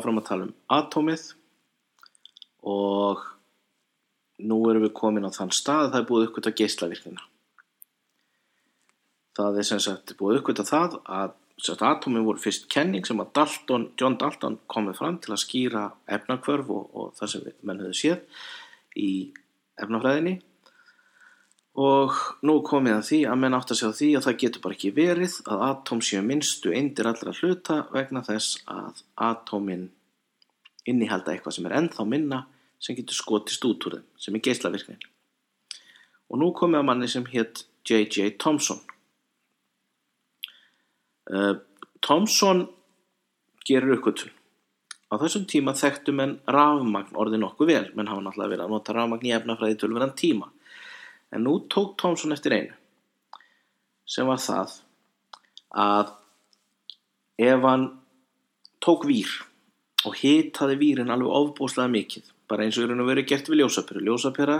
áfram að tala um atómið og nú erum við komin á þann stað að það er búið uppgöta geislavirknina. Það er sem sagt búið uppgöta það að sagt, atómið voru fyrst kenning sem að Dalton, John Dalton komið fram til að skýra efnakvörf og, og það sem menn höfðu séð í efnafræðinni og nú komið að því að menn átt að segja því að það getur bara ekki verið að atóm séu minnstu eindir allra hluta vegna þess að atómin innihalda eitthvað sem er ennþá minna sem getur skotist út úr þeim, sem er geislavirknin. Og nú komið að manni sem hétt J.J. Thomson. Uh, Thomson gerir uppgötun. Á þessum tíma þekktu menn rafmagn orðið nokkuð vel, menn hafa náttúrulega verið að nota rafmagn í efnafræði tölverðan tíma. En nú tók Thomson eftir einu, sem var það að ef hann tók vír og hitaði vírin alveg ofbúslega mikið, bara eins og er hann að vera gert við ljósapera. Ljósapera,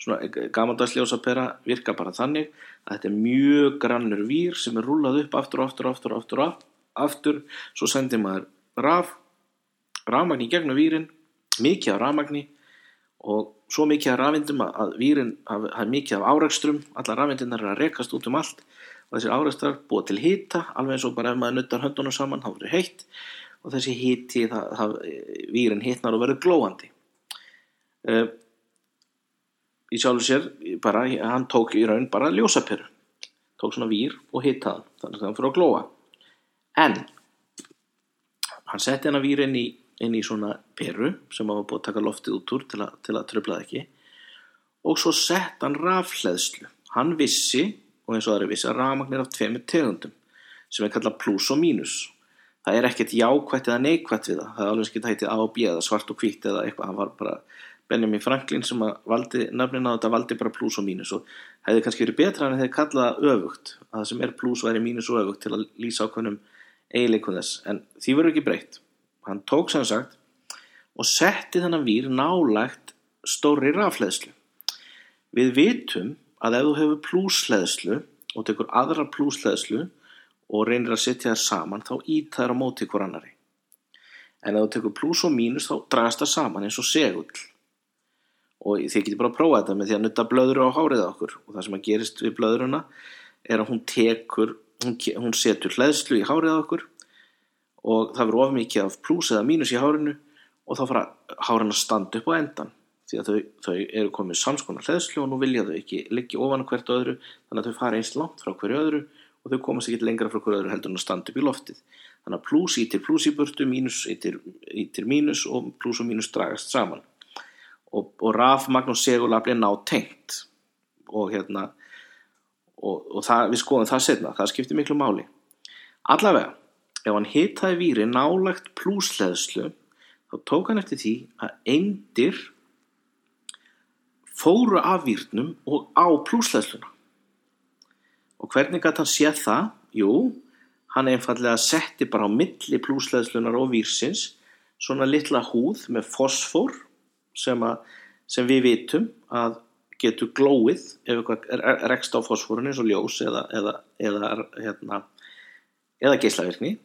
svona gamaldags ljósapera, virka bara þannig að þetta er mjög grannur vír sem er rúlað upp aftur og aftur og aftur og aftur, aftur, aftur, svo sendir maður raf, rafmagn í gegnum vírin, mikið af rafmagni og svo mikið af rafindum að vírin hafa mikið af árækstrum, alla rafindinnar er að rekast út um allt og þessir árækstrar búa til hita, alveg eins og bara ef maður nuttar höndunum saman, þá verður heitt og þessi það, vírin hitnar og verður glóandi. Uh, í sjálfu sér, bara, hann tók í raun bara ljósaperu, tók svona vír og hitaðan, þannig að hann fyrir að glóa. En, hann setti hann að vír inn í, inn í svona peru sem hann var búið að taka loftið út úr til að, til að tröflaði ekki og svo sett hann rafleðslu. Hann vissi, og eins og það er vissi, að rafmagnir af tveimur tegundum sem er kallað pluss og mínus það er ekkert jákvætt eða neikvætt við það. Það er alveg skemmt hættið A og B eða svart og hvitt eða eitthvað, það var bara Benjamin Franklin sem valdi nafnin á þetta valdi bara pluss og mínus. Og hefði kannski verið betra en þeir kallaða öfugt að það sem er pluss væri mínus og öfugt til að lýsa ákveðnum eiginleikum þess. En því verður ekki breytt. Hann tók sem sagt og setti þennan vír nálægt stóri rafleðslu við vitum að ef þú hefur plussleðslu og tekur aðra plussleðslu og reynir að setja þær saman þá ít þær á móti hver annari. En ef þú tekur pluss og mínus þá dragast það saman eins og segull. Og þið getur bara að prófa þetta með því að nutta blöður á hárið okkur. Og það sem að gerist við blöðuruna er að hún tekur, hún, hún setur hlæðslu í hárið okkur. Og það verður of mikið af pluss eða mínus í hárinu. Og þá fara hárin að standa upp á endan því að þau, þau eru komið samskonar hlæðslu og nú vilja þau ekki liggja ofan hvert öðru. Þannig að þau fara einst langt frá hverju öðru og þau komast ekki lengra frá hverju öðru heldur en að standa upp í loftið. Þannig að pluss ítir pluss í burtu, mínus ítir mínus og pluss og mínus dragast saman. Og, og rafmagn og segulafli er ná tengt og hérna og, og það, við skoðum það setna, það skiptir miklu máli. Allavega, ef hann hitaði víri nálagt plussleðslu þá tók hann eftir því að eindir fóru af vírnum og á plussleðsluna. Og hvernig gæti hann séð það? Jú, hann einfallega setti bara á milli plúsleðslunar og vírsins svona litla húð með fosfor sem, að, sem við vitum að getur glóið ef eitthvað rekst á fosforun eins og ljós eða, eða, eða, hérna, eða geislaverkni.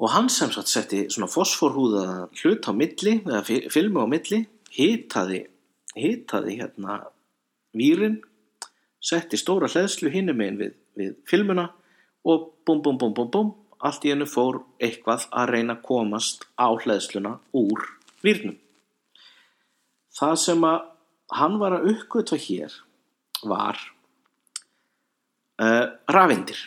Og hann sem sagt setti svona fosforhúða hlut á milli, eða filmu á milli, hitaði, hitaði hérna vírin setti stóra hlæðslu hinnum einn við, við filmuna og bum bum bum bum bum allt í hennu fór eitthvað að reyna að komast á hlæðsluna úr výrnum. Það sem að hann var að uppgötva hér var uh, rafindir.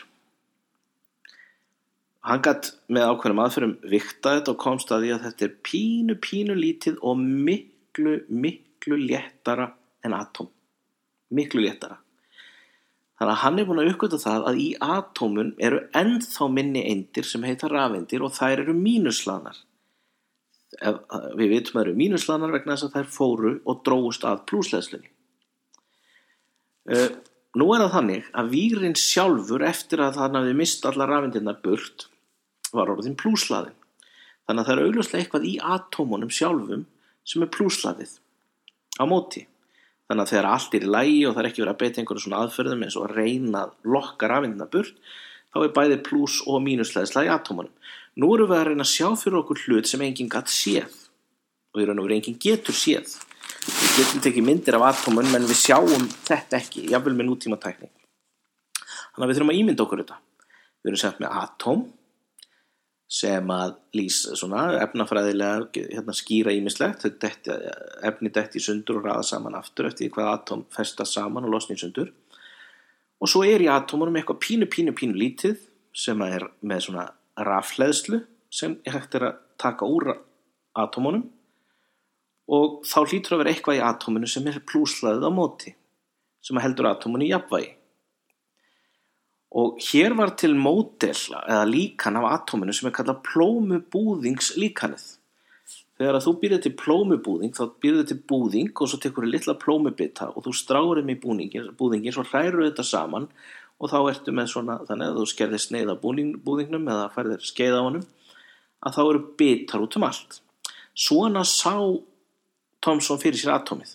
Hann gætt með ákveðnum aðferðum vikta þetta og komst að því að þetta er pínu pínu lítið og miklu miklu léttara en atóm. Miklu léttara. Þannig að hann er búin að uppgöta það að í atómun eru ennþá minni eindir sem heita rafeindir og þær eru mínuslanar. Við vitum að eru mínuslanar vegna þess að þær fóru og dróðust að plúsleðslunni. Nú er það þannig að výrin sjálfur eftir að hann hafi mist alla rafeindirna burt var orðin plúslaðin. Þannig að það er augljóslega eitthvað í atómunum sjálfum sem er plúslaðið á móti. Þannig að þegar allt er í lægi og það er ekki verið að beita einhverju svona aðferðum eins og að reyna að lokka rafindina burt, þá er bæði pluss og mínusleðsla í atómanum. Nú erum við að reyna að sjá fyrir okkur hlut sem enginn gatt séð og í raun og veru enginn getur séð. Við getum tekið myndir af atómun menn við sjáum þetta ekki, jáfnvel með nútíma tækni. Þannig að við þurfum að ímynda okkur þetta. Við erum sett með atóm sem að lýsa svona efnafræðilega hérna, skýra ímislegt. Efni detti í sundur og ræða saman aftur eftir hvað atóm festa saman og losna í sundur. Og svo er í atómunum eitthvað pínu, pínu, pínu lítið sem er með svona rafleðslu sem hægt er að taka úr atómunum og þá hlýtur að vera eitthvað í atóminu sem er plúslaðið á móti sem heldur atóminu í jafnvægi og hér var til módel eða líkan af atóminu sem er kallað plómubúðingslíkanið. Þegar að þú býrðir til plómubúðing þá býrðir til búðing og svo tekur þið litla plómubita og þú stráður þeim í búðingin, búðingin svo hræru þetta saman og þá ertu með svona þannig að þú skerðir sneið á búðingnum eða færðir skeið á honum að þá eru bitar út um allt. Svona sá Thomson fyrir sér atómið.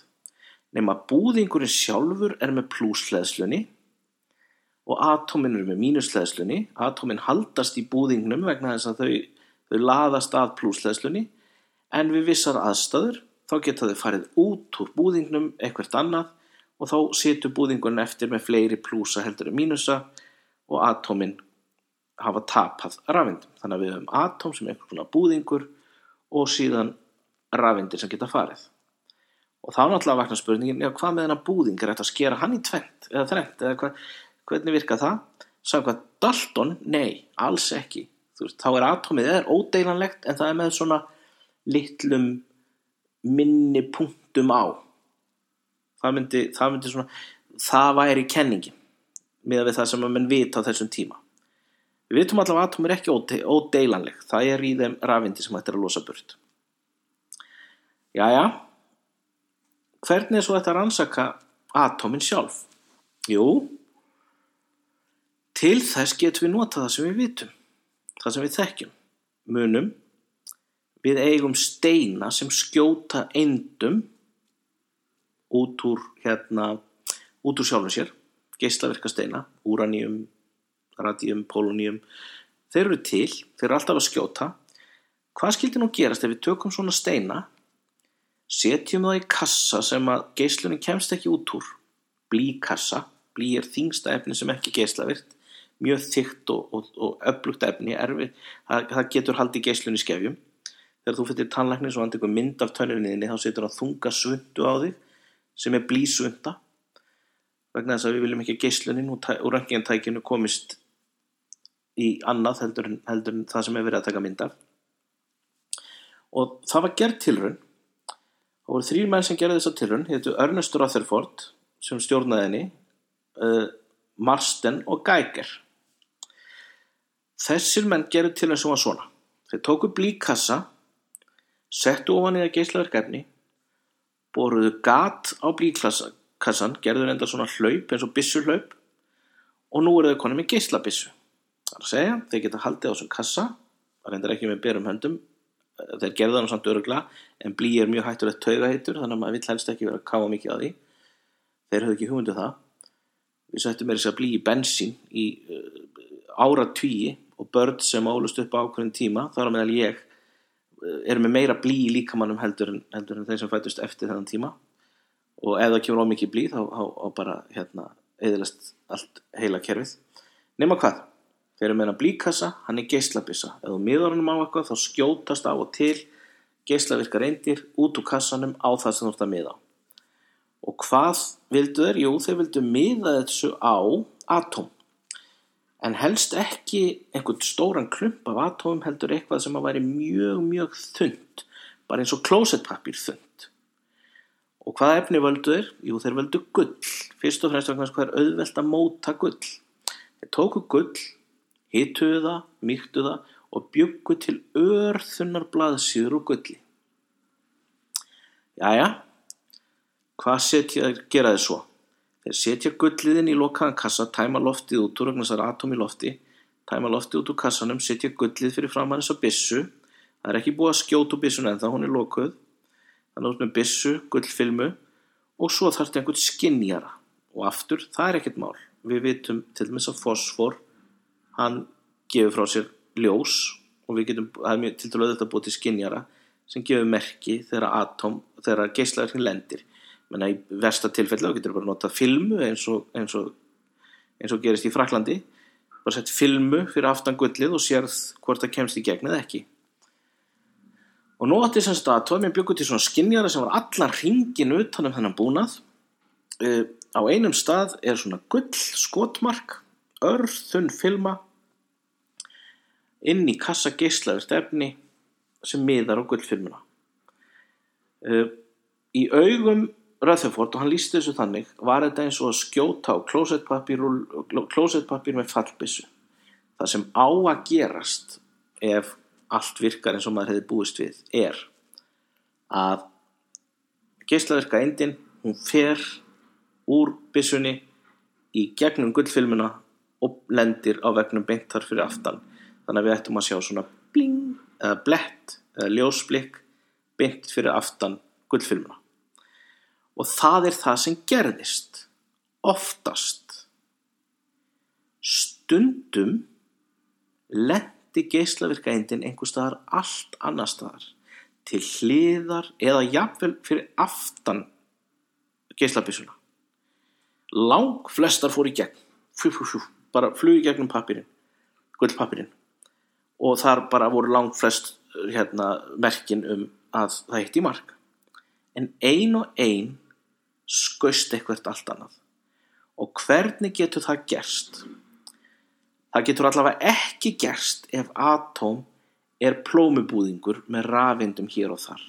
Nema búðingurinn sjálfur er með plúsleðslunni og atómin eru með mínusleðslunni atómin haldast í búðingnum vegna þess að þau, þau laðast að plúsleðslunni en við vissar aðstæður þá geta þau farið út úr búðingnum eitthvað annað og þá setur búðingun eftir með fleiri plúsa heldur en mínusa og atómin hafa tapað rafindum. Þannig að við höfum atóm sem er eitthvað svona búðingur og síðan rafindir sem geta farið. Og þá náttúrulega vakna spurningin, já hvað með þennan búðing er þetta að skera hann í tvent eða þrent eða hva, hvernig virka það? Samkvæmt Dalton, nei, alls ekki. Veist, þá er atómið er ódeilanlegt en það er með svona litlum minni punktum á það myndi, það myndi svona það væri kenningin með við það sem að menn vita á þessum tíma við vitum allavega að atom er ekki óde, ódeilanleg það er í þeim rafindi sem hættir að losa burt Jæja hvernig er svo þetta að rannsaka atomin sjálf? Jú til þess getum við nota það sem við vitum það sem við þekkjum. Munum. Við eigum steina sem skjóta eindum út úr hérna úr sjálfum sér. Geislaverka steina, úraníum radíum, polóníum þeir eru til, þeir eru alltaf að skjóta. Hvað skildi nú gerast ef við tökum svona steina setjum það í kassa sem að geislunni kemst ekki út úr? Blíkassa, blí er þingsta efni sem ekki geislavirt mjög þygt og, og, og öflugt efni erfi, það, það getur haldið geislunni skefjum. Þegar þú fyrir tannlæknis og hann tekur mynd af tönnuninni þá setur hann þunga svundu á þig sem er blísunda vegna þess að við viljum ekki að geyslunin úr röntgentækinu komist í annað heldur heldur en það sem er verið að taka mynd af. Og það var gerð tilrun og voru þrýr menn sem gerði þessa tilrun héttu Ernest Rutherford sem stjórnaði henni uh, Marsden og Geiger þessir menn gerði tilrun sem var svona þeir tóku blíkassa settu ofan í það geyslaverkefni boruðu gat á blíkassan, gerðu enda svona hlaup eins og bissurhlaup og nú eru þau konið með geyslabissu. Það er að segja, þeir geta haldið á þessum kassa, það reyndar ekki með berum höndum, þeir gerðu það nú samt örugla, en blí er mjög hættur eitt taugaheitur, þannig að maður vill helst ekki vera að káa mikið á því. Þeir höfðu ekki hugmyndu um það. Við settum með þess að blí í bensín í uh, ára tvíi og börn sem álust upp á ákveðin tíma, þar á meðal ég, eru með meira blí í líkamannum heldur en, heldur en þeir sem fætust eftir þennan tíma. Og ef það kemur ómikið blí þá, þá, þá bara hérna eðilast allt heila kerfið. Nema hvað, þeir eru hennar blíkassa hann er geyslabissa, ef þú miður hann á eitthvað þá skjótast á og til geyslavirkar reyndir út úr kassanum á það sem þú ert að miða og hvað vildu þeir? Jú, þeir vildu miða þessu á atóm en helst ekki einhvern stóran klump af atóum heldur eitthvað sem að væri mjög mjög þund bara eins og klósettpappir þund og hvað efni völdu þeir? Jú þeir völdu gull. Fyrst og fremst vegna hvað er auðvelt að móta gull. Þeir tóku gull hituðu það, mýktu það og byggu til örþunnar blaðsýður og gulli. Jæja hvað setja að gera þið svo? Þeir setja gullið inn í lokaðan kassa, tæma loftið út úr vegna þessar atóm í lofti, tæma loftið út úr kassanum, setja gullið fyrir fram hann þess að bissu. Það er ekki búið að skjóta úr bissun en það, hún er lokuð. Þannig út með bissu, gullfilmu og svo þarf þetta einhvern skinnjara. Og aftur, það er ekkert mál. Við vitum til dæmis að fosfor, hann gefur frá sér ljós og við getum, það er mjög til dælu auðvitað búið til skinjara sem gefur merki þegar atóm, þegar geislaverkin lendir menna í versta tilfelli þá getur bara notað filmu eins og, eins og eins og gerist í Fraklandi bara sett filmu fyrir aftan gullið og sérð hvort það kemst í gegn eða ekki. Og nú átti sem sagt að ég byggur til svona skinjara sem var allan ringin utan um þennan búnað. Uh, á einum stað er svona gull skotmark örþunn filma. Inn í kassa geislaverst efni sem miðar á gullfilmuna. Uh, í augum Röðfjörford og hann lísti þessu þannig var þetta eins og að skjóta á klósettpapír með fallbissu það sem á að gerast ef allt virkar eins og maður hefði búist við er að geislaverka eindin hún fer úr bissunni í gegnum gullfilmuna og lendir á vegnum beintar fyrir aftan. Þannig að við ættum að sjá svona bling eða blett eða ljósblikk beint fyrir aftan gullfilmuna og það er það sem gerðist. Oftast. Stundum lendi geislavirkaindin einhver staðar allt annar staðar. Til hliðar eða jafnvel fyrir aftan geislabissuna lang flestar fór í gegn. Fjú, fjú, fjú, bara flug í gegnum pappirinn gullpappirinn og þar bara voru lang flest hérna, merkin um að það hitt í mark. En ein og ein skaust eitthvað allt annað. Og hvernig getur það gerst? Það getur allavega ekki gerst ef atóm er plómubúðingur með rafindum hér og þar.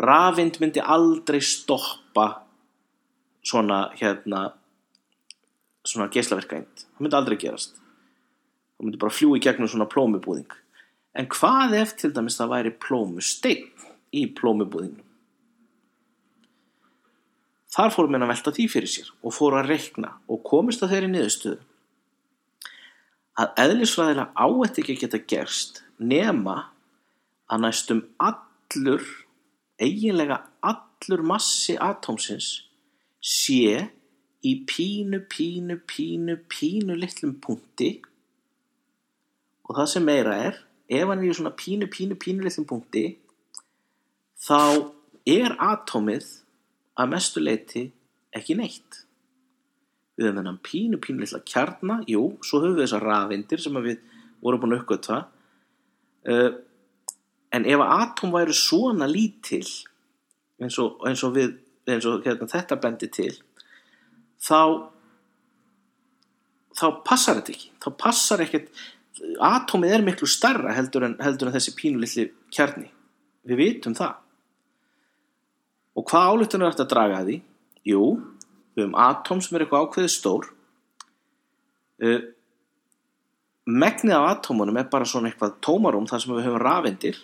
Rafind myndi aldrei stoppa svona hérna svona geislaverkænd. Það myndi aldrei gerast. Það myndi bara fljúi gegnum svona plómubúðing. En hvað ef til dæmis það væri plómusteinn í plómubúðingum? Þar fórum henn að velta því fyrir sér og fóru að reikna og komist að þeirri niðurstöðu að eðlisfræðilega áett ekki geta gerst nema að næstum allur, eiginlega allur massi atómsins sé í pínu, pínu, pínu, pínu litlum punkti. Og það sem meira er, ef hann er í svona pínu, pínu, pínu litlum punkti þá er atómið að mestu leiti ekki neitt. Við höfum þennan pínu pínu litla kjarnar, jú, svo höfum við þessar rafindir sem við vorum búin að uppgötta. Uh, en ef að atóm væri svona lítill, eins og, eins og, við, eins og hérna, þetta bendi til, þá, þá passar þetta ekki. Þá passar ekkert, atómið er miklu starra heldur en, heldur en þessi pínu litli kjarni. Við vitum það. Og hvað álíktunum er þetta að draga að því? Jú, við höfum atóm sem er eitthvað ákveðið stór. Uh, megnið af atómunum er bara svona eitthvað tómarum þar sem við höfum rafindir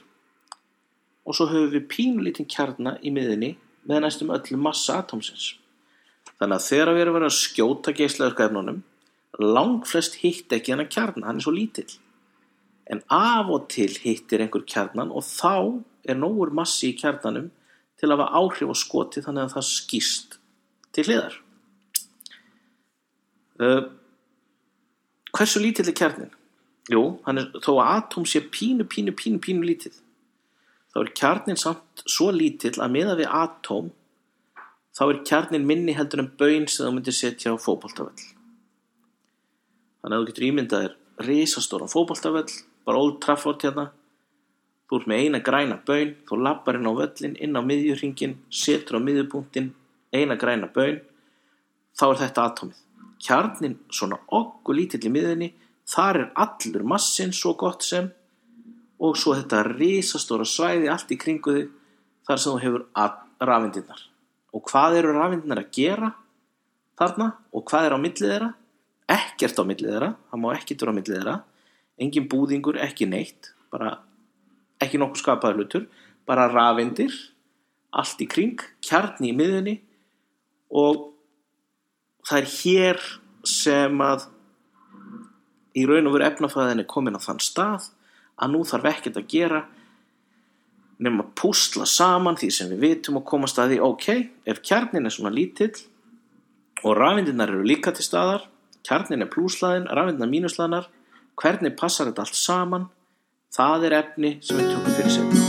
og svo höfum við pínlítinn kjarnar í miðinni með næstum öllu massa atómsins. Þannig að þegar við erum verið að skjóta geislaðurskæfnunum, lang flest hitt ekki hann að kjarnar, hann er svo lítill. En af og til hittir einhver kjarnan og þá er nógur massi í kjarnanum til að hafa áhrif á skoti þannig að það skýst til hliðar. Uh, hversu lítill er kjarnin? Jú, er, þó að atóm sé pínu, pínu, pínu, pínu lítill, þá er kjarnin samt svo lítill að meða við atóm, þá er kjarnin minni heldur en bön sem þú myndir setja á fókbaltafell. Þannig að þú getur ímyndað er risastóran fókbaltafell, bara Old Trafford hérna, Þú ert með eina græna baun, þú lappar inn á völlin, inn á miðjurringin, setur á miðjupunktin, eina græna baun, þá er þetta atómið. Kjarnin svona okkur lítill í miðjunni, þar er allur massin svo gott sem og svo þetta risastóra svæði allt í kringu þig þar sem þú hefur rafindirnar. Og hvað eru rafindirnar að gera þarna og hvað er á millið þeirra? Ekkert á millið þeirra, það má ekki tura á millið þeirra, engin búðingur, ekki neitt, bara ekki nokkuð skapaður hlutur bara rafindir allt í kring, kjarni í miðunni og það er hér sem að í raun og veru efnafæðin er komin á þann stað að nú þarf ekkert að gera nefnum að púsla saman því sem við vitum og koma staði ok, ef kjarnin er svona lítill og rafindirnar eru líka til staðar kjarnin er plúslaðin, rafindirnar mínuslaðinar hvernig passar þetta allt saman Það er efni sem við tökum fyrir setna.